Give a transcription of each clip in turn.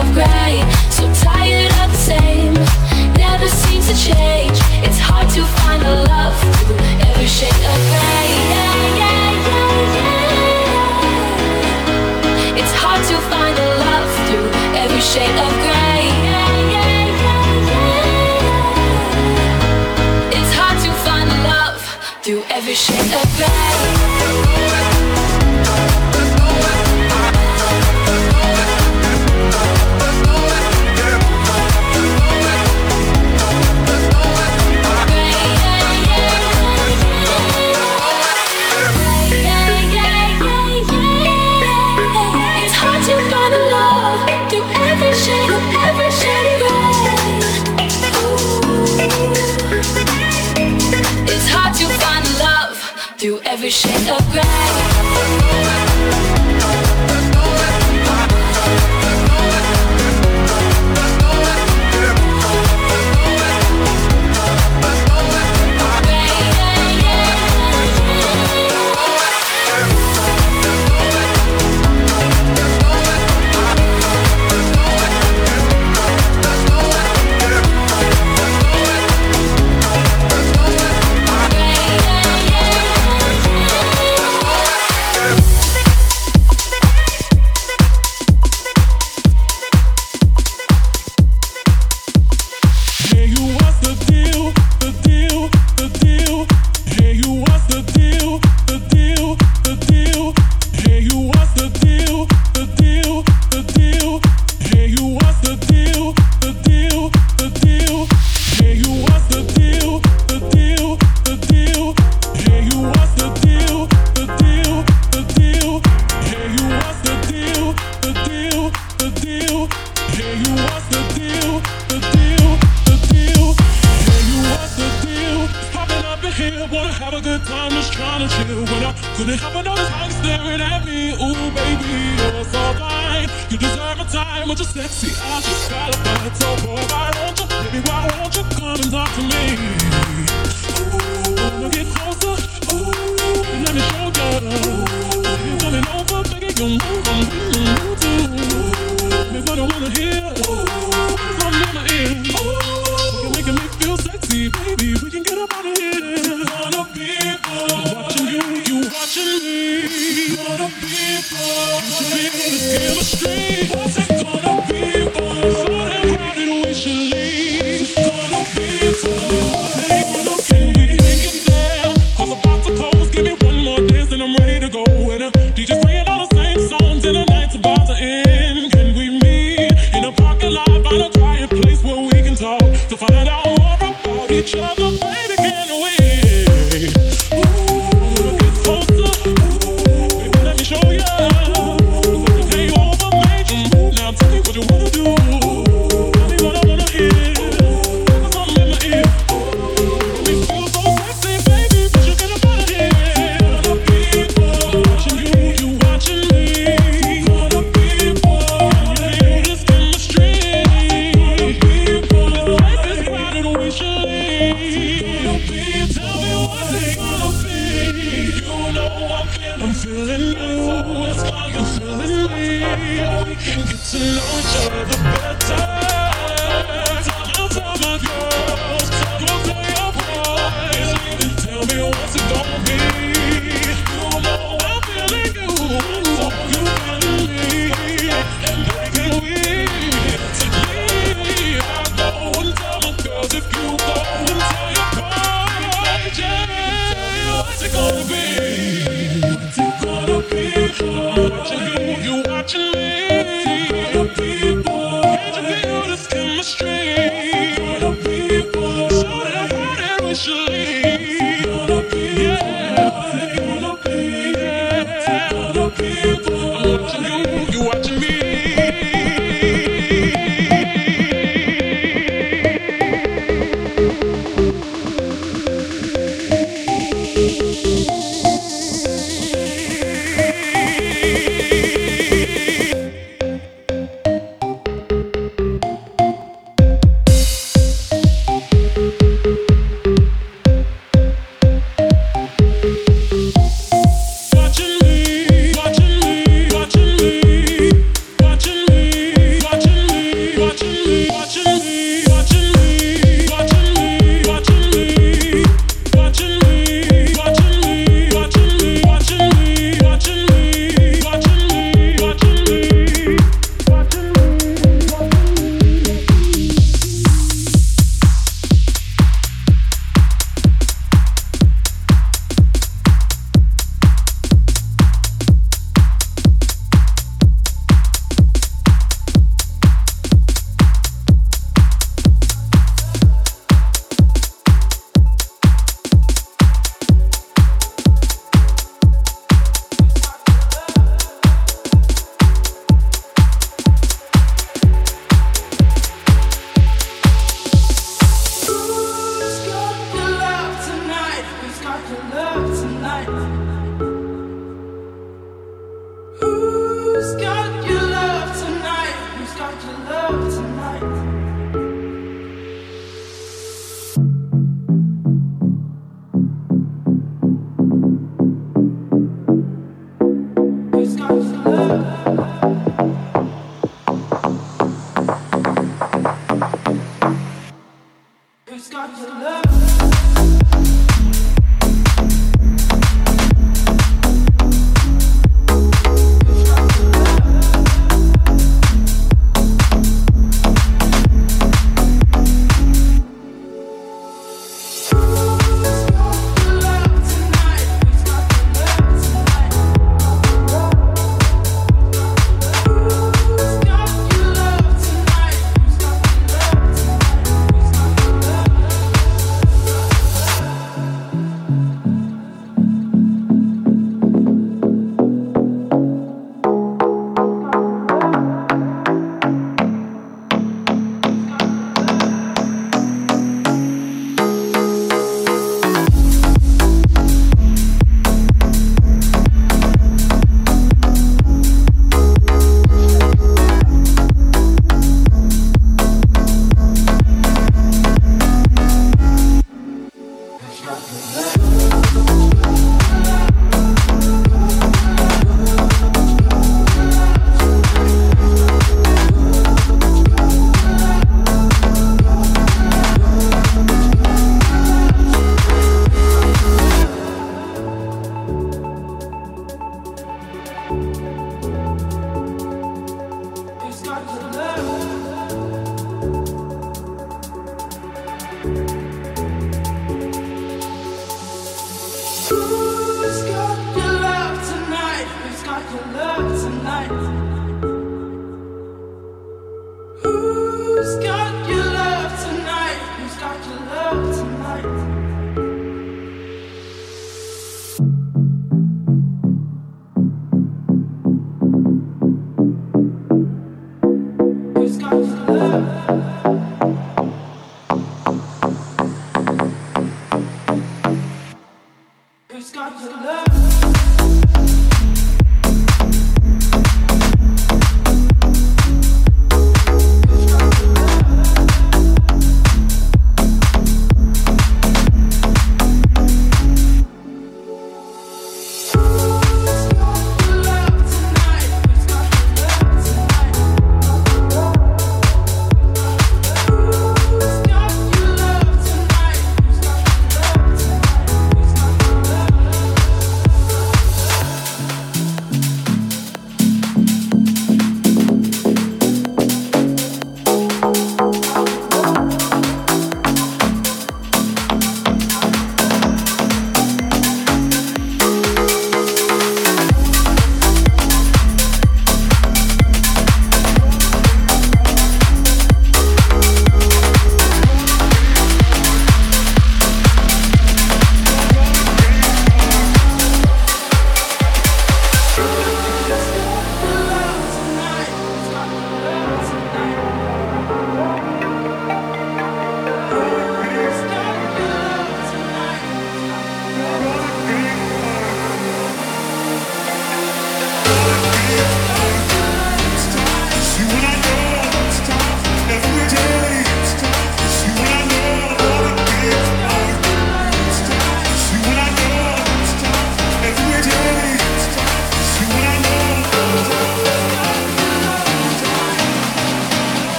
of grey So tired of the same. Never seems to change. It's hard to find a love through every shade of grey yeah, yeah, yeah, It's hard to find a love through every shade of grey It's hard to find a love through every shade of grey So they have another time staring at me. Ooh, baby, you're so fine. You deserve a time with your sexy eyes. You gotta find so boy, why don't you? Baby, why won't you come and talk to me?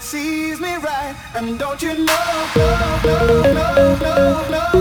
sees me right. And don't you know, no, no, no, no, no.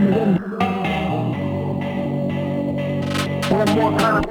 One more time.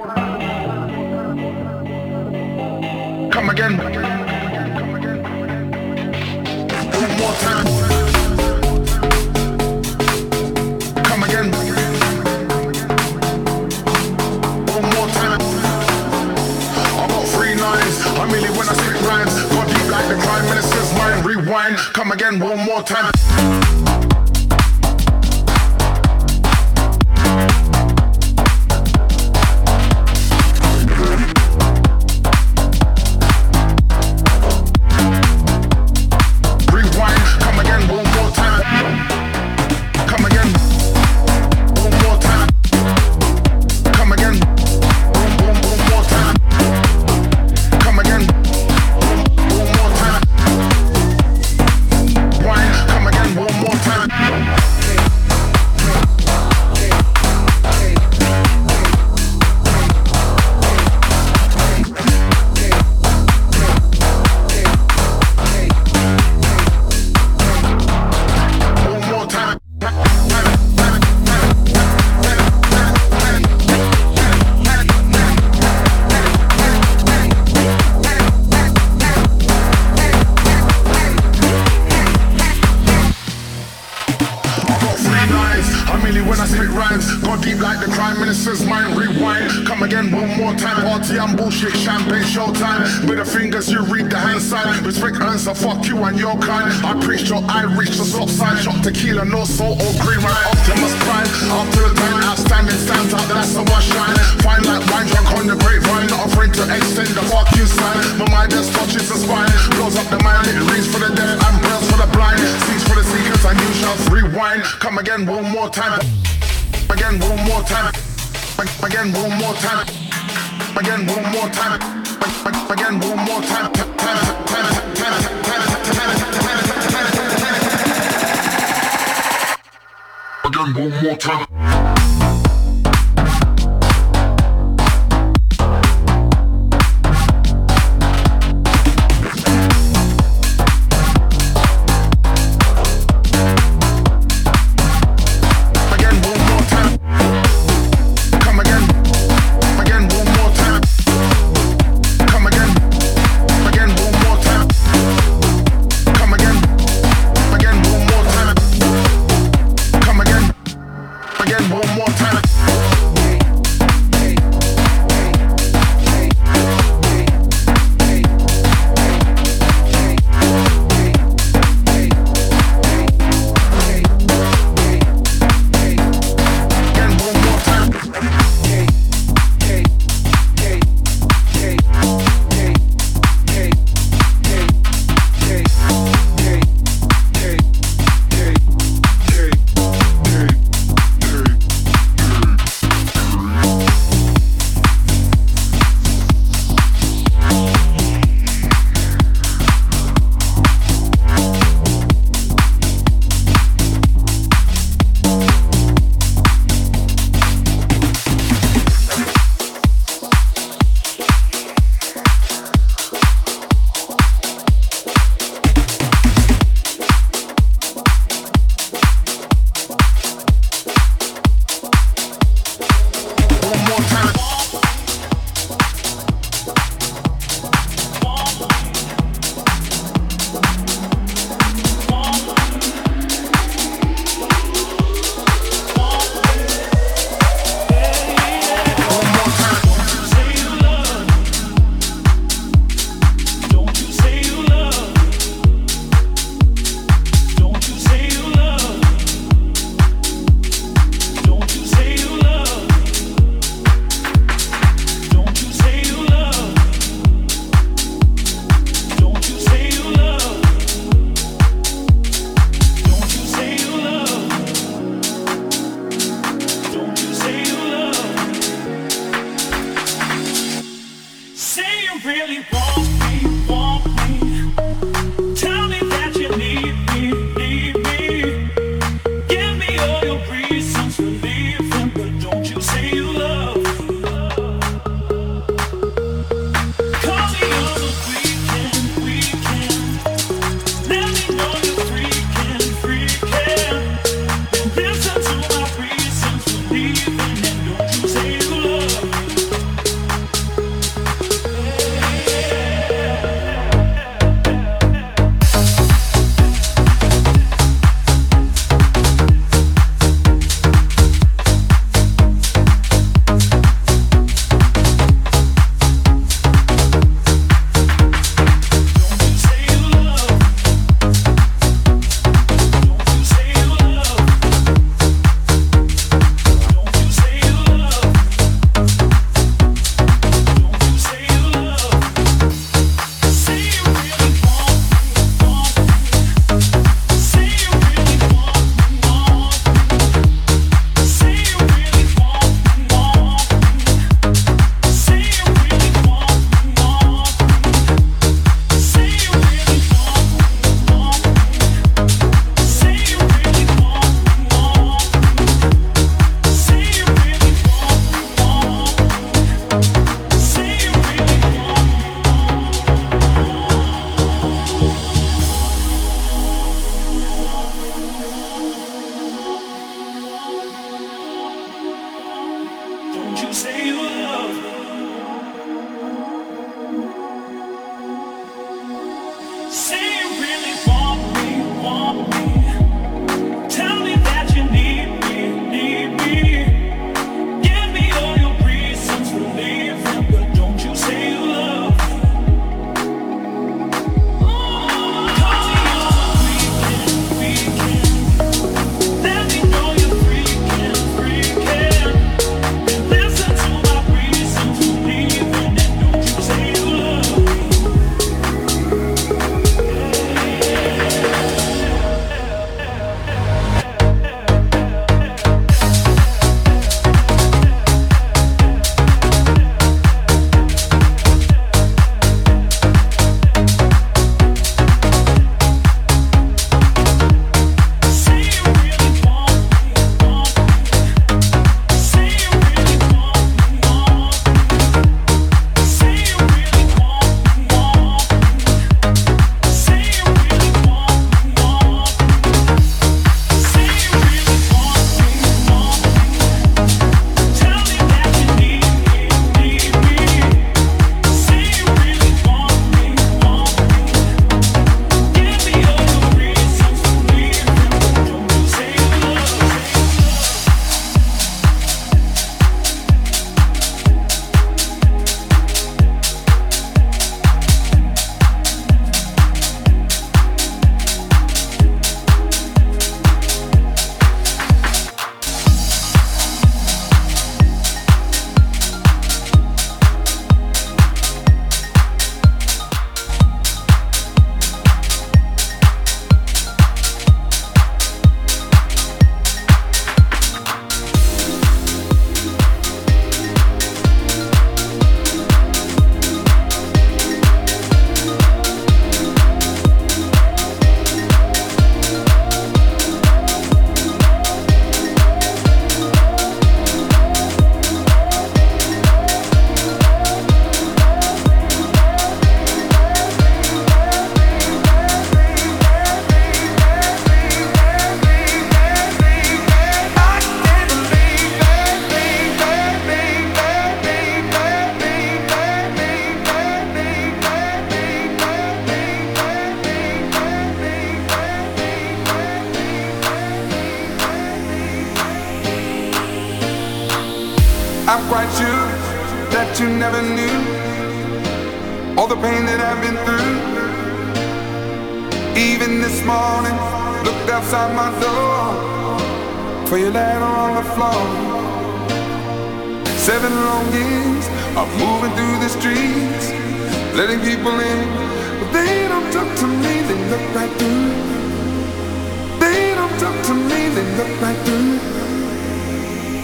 style My mind just touches the spine. Close up the mind. It reads for the deaf and prayers for the blind. Seeks for the seekers and you shall rewind. Come again one more time. Again one more time. Again one more time. Again one more time. Again one more time. Again one more time.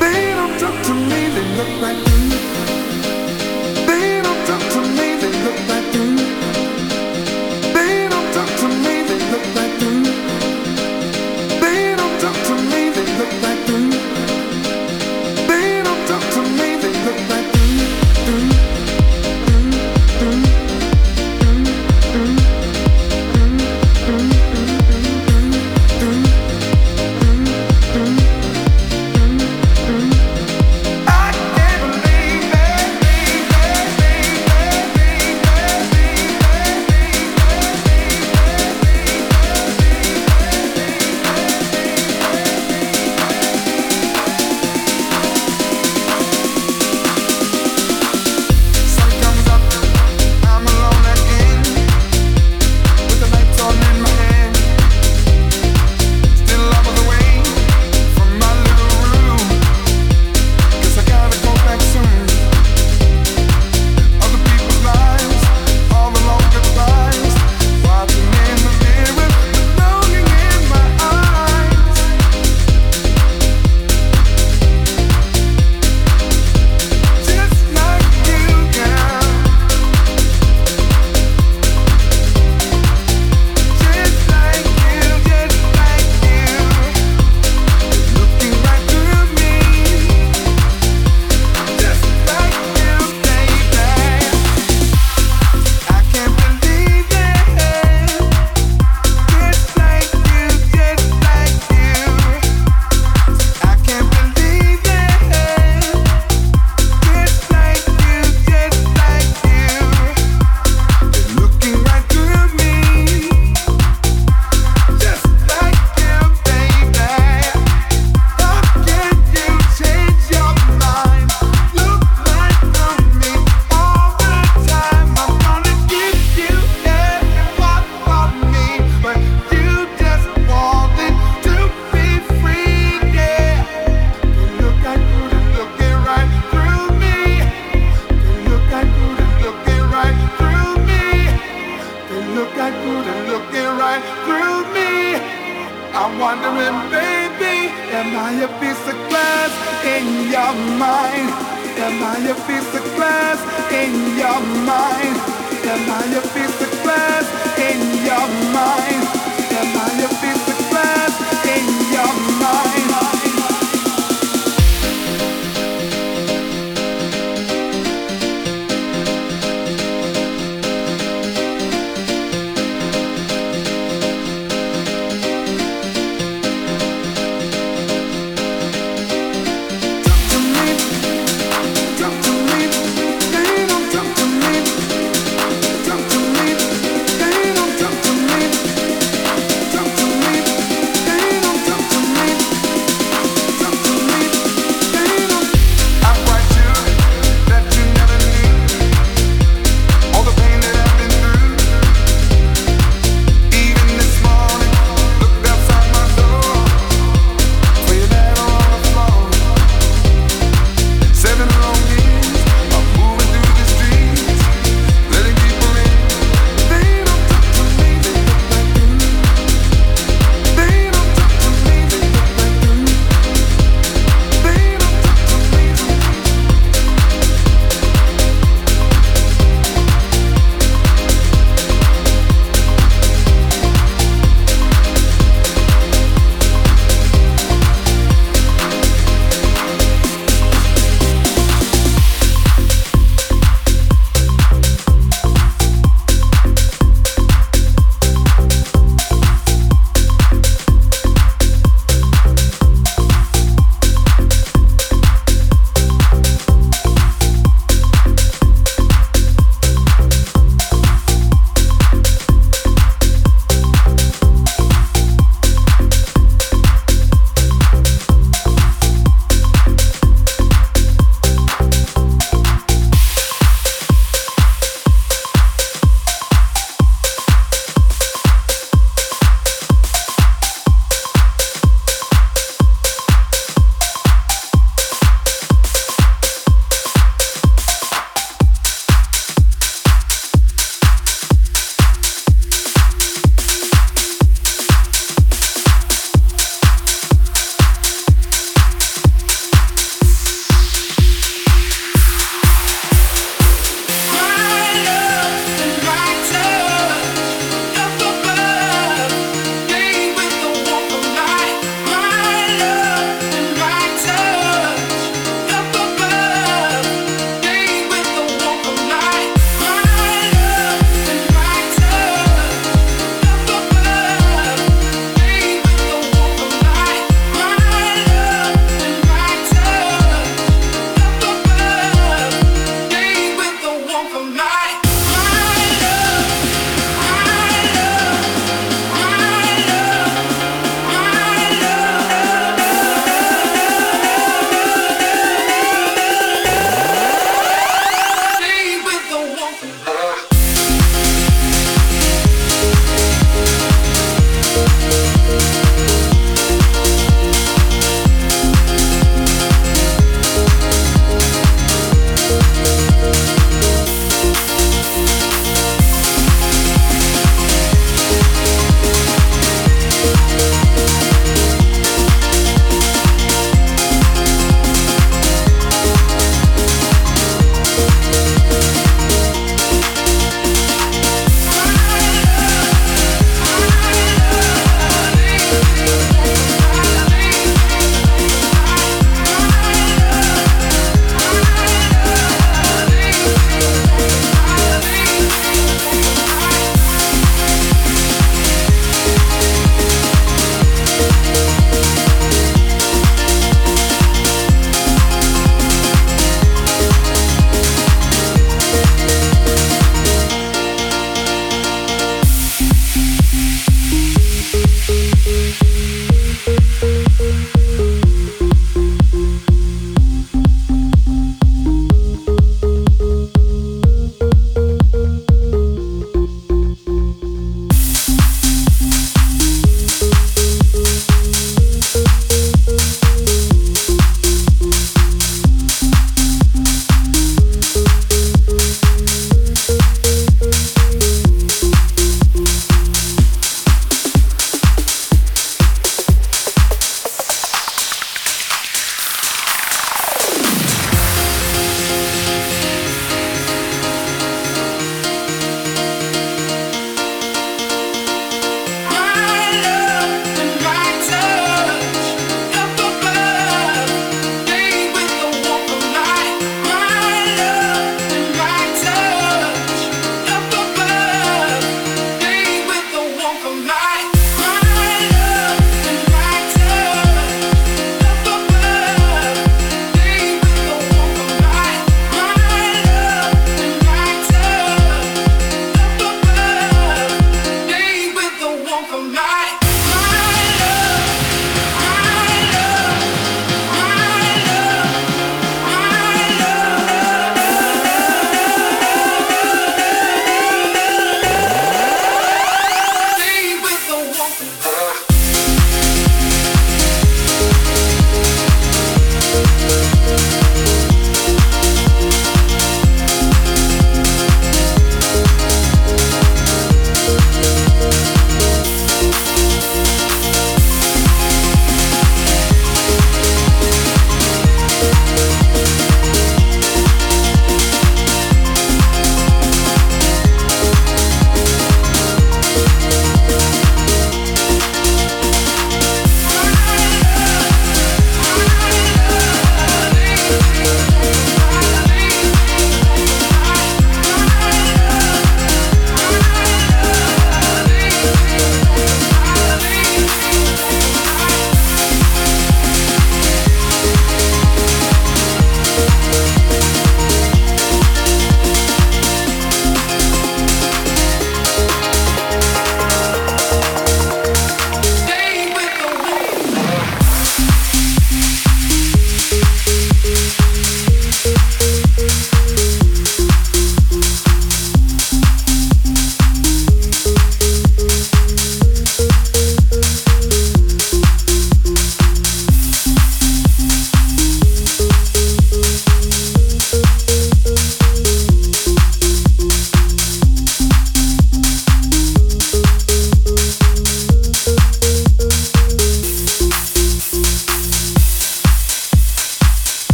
They don't talk to me, they look like you. me.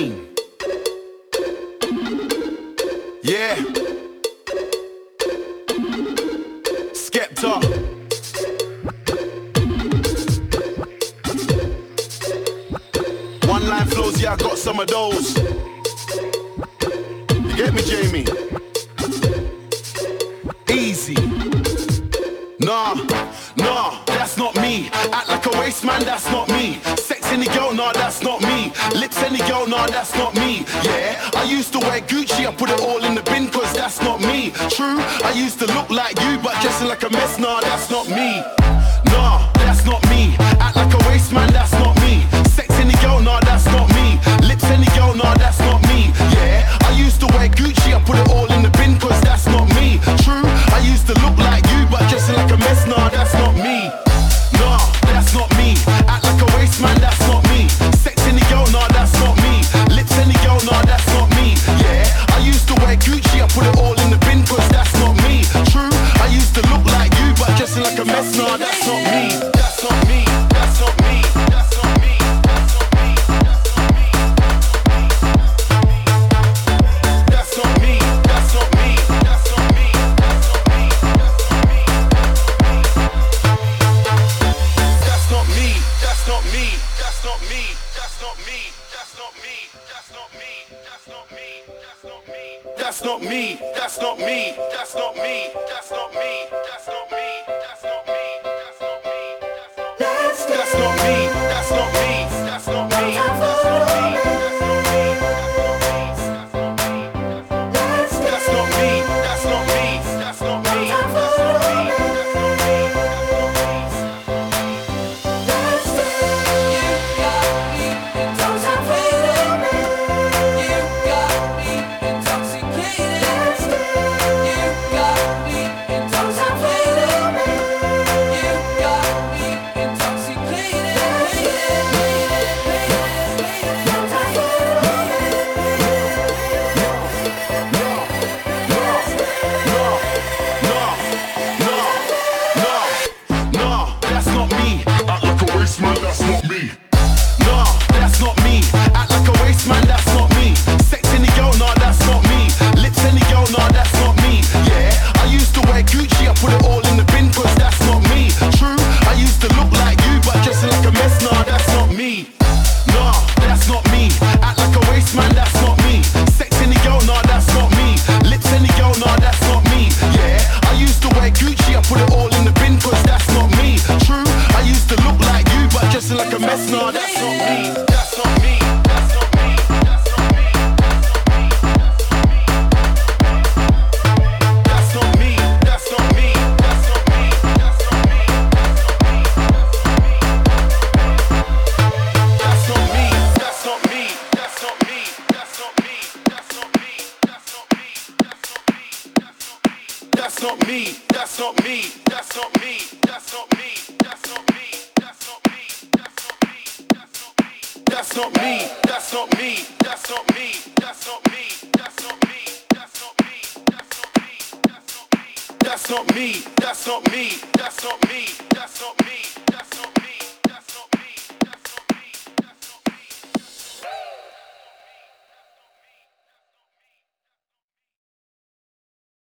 King. Yeah. Skepta. One line flows, yeah, I got some of those. nah, that's not me. Yeah, I used to wear Gucci, I put it all in the bin, cause that's not me. True, I used to look like you, but dressing like a mess, nah, that's not me.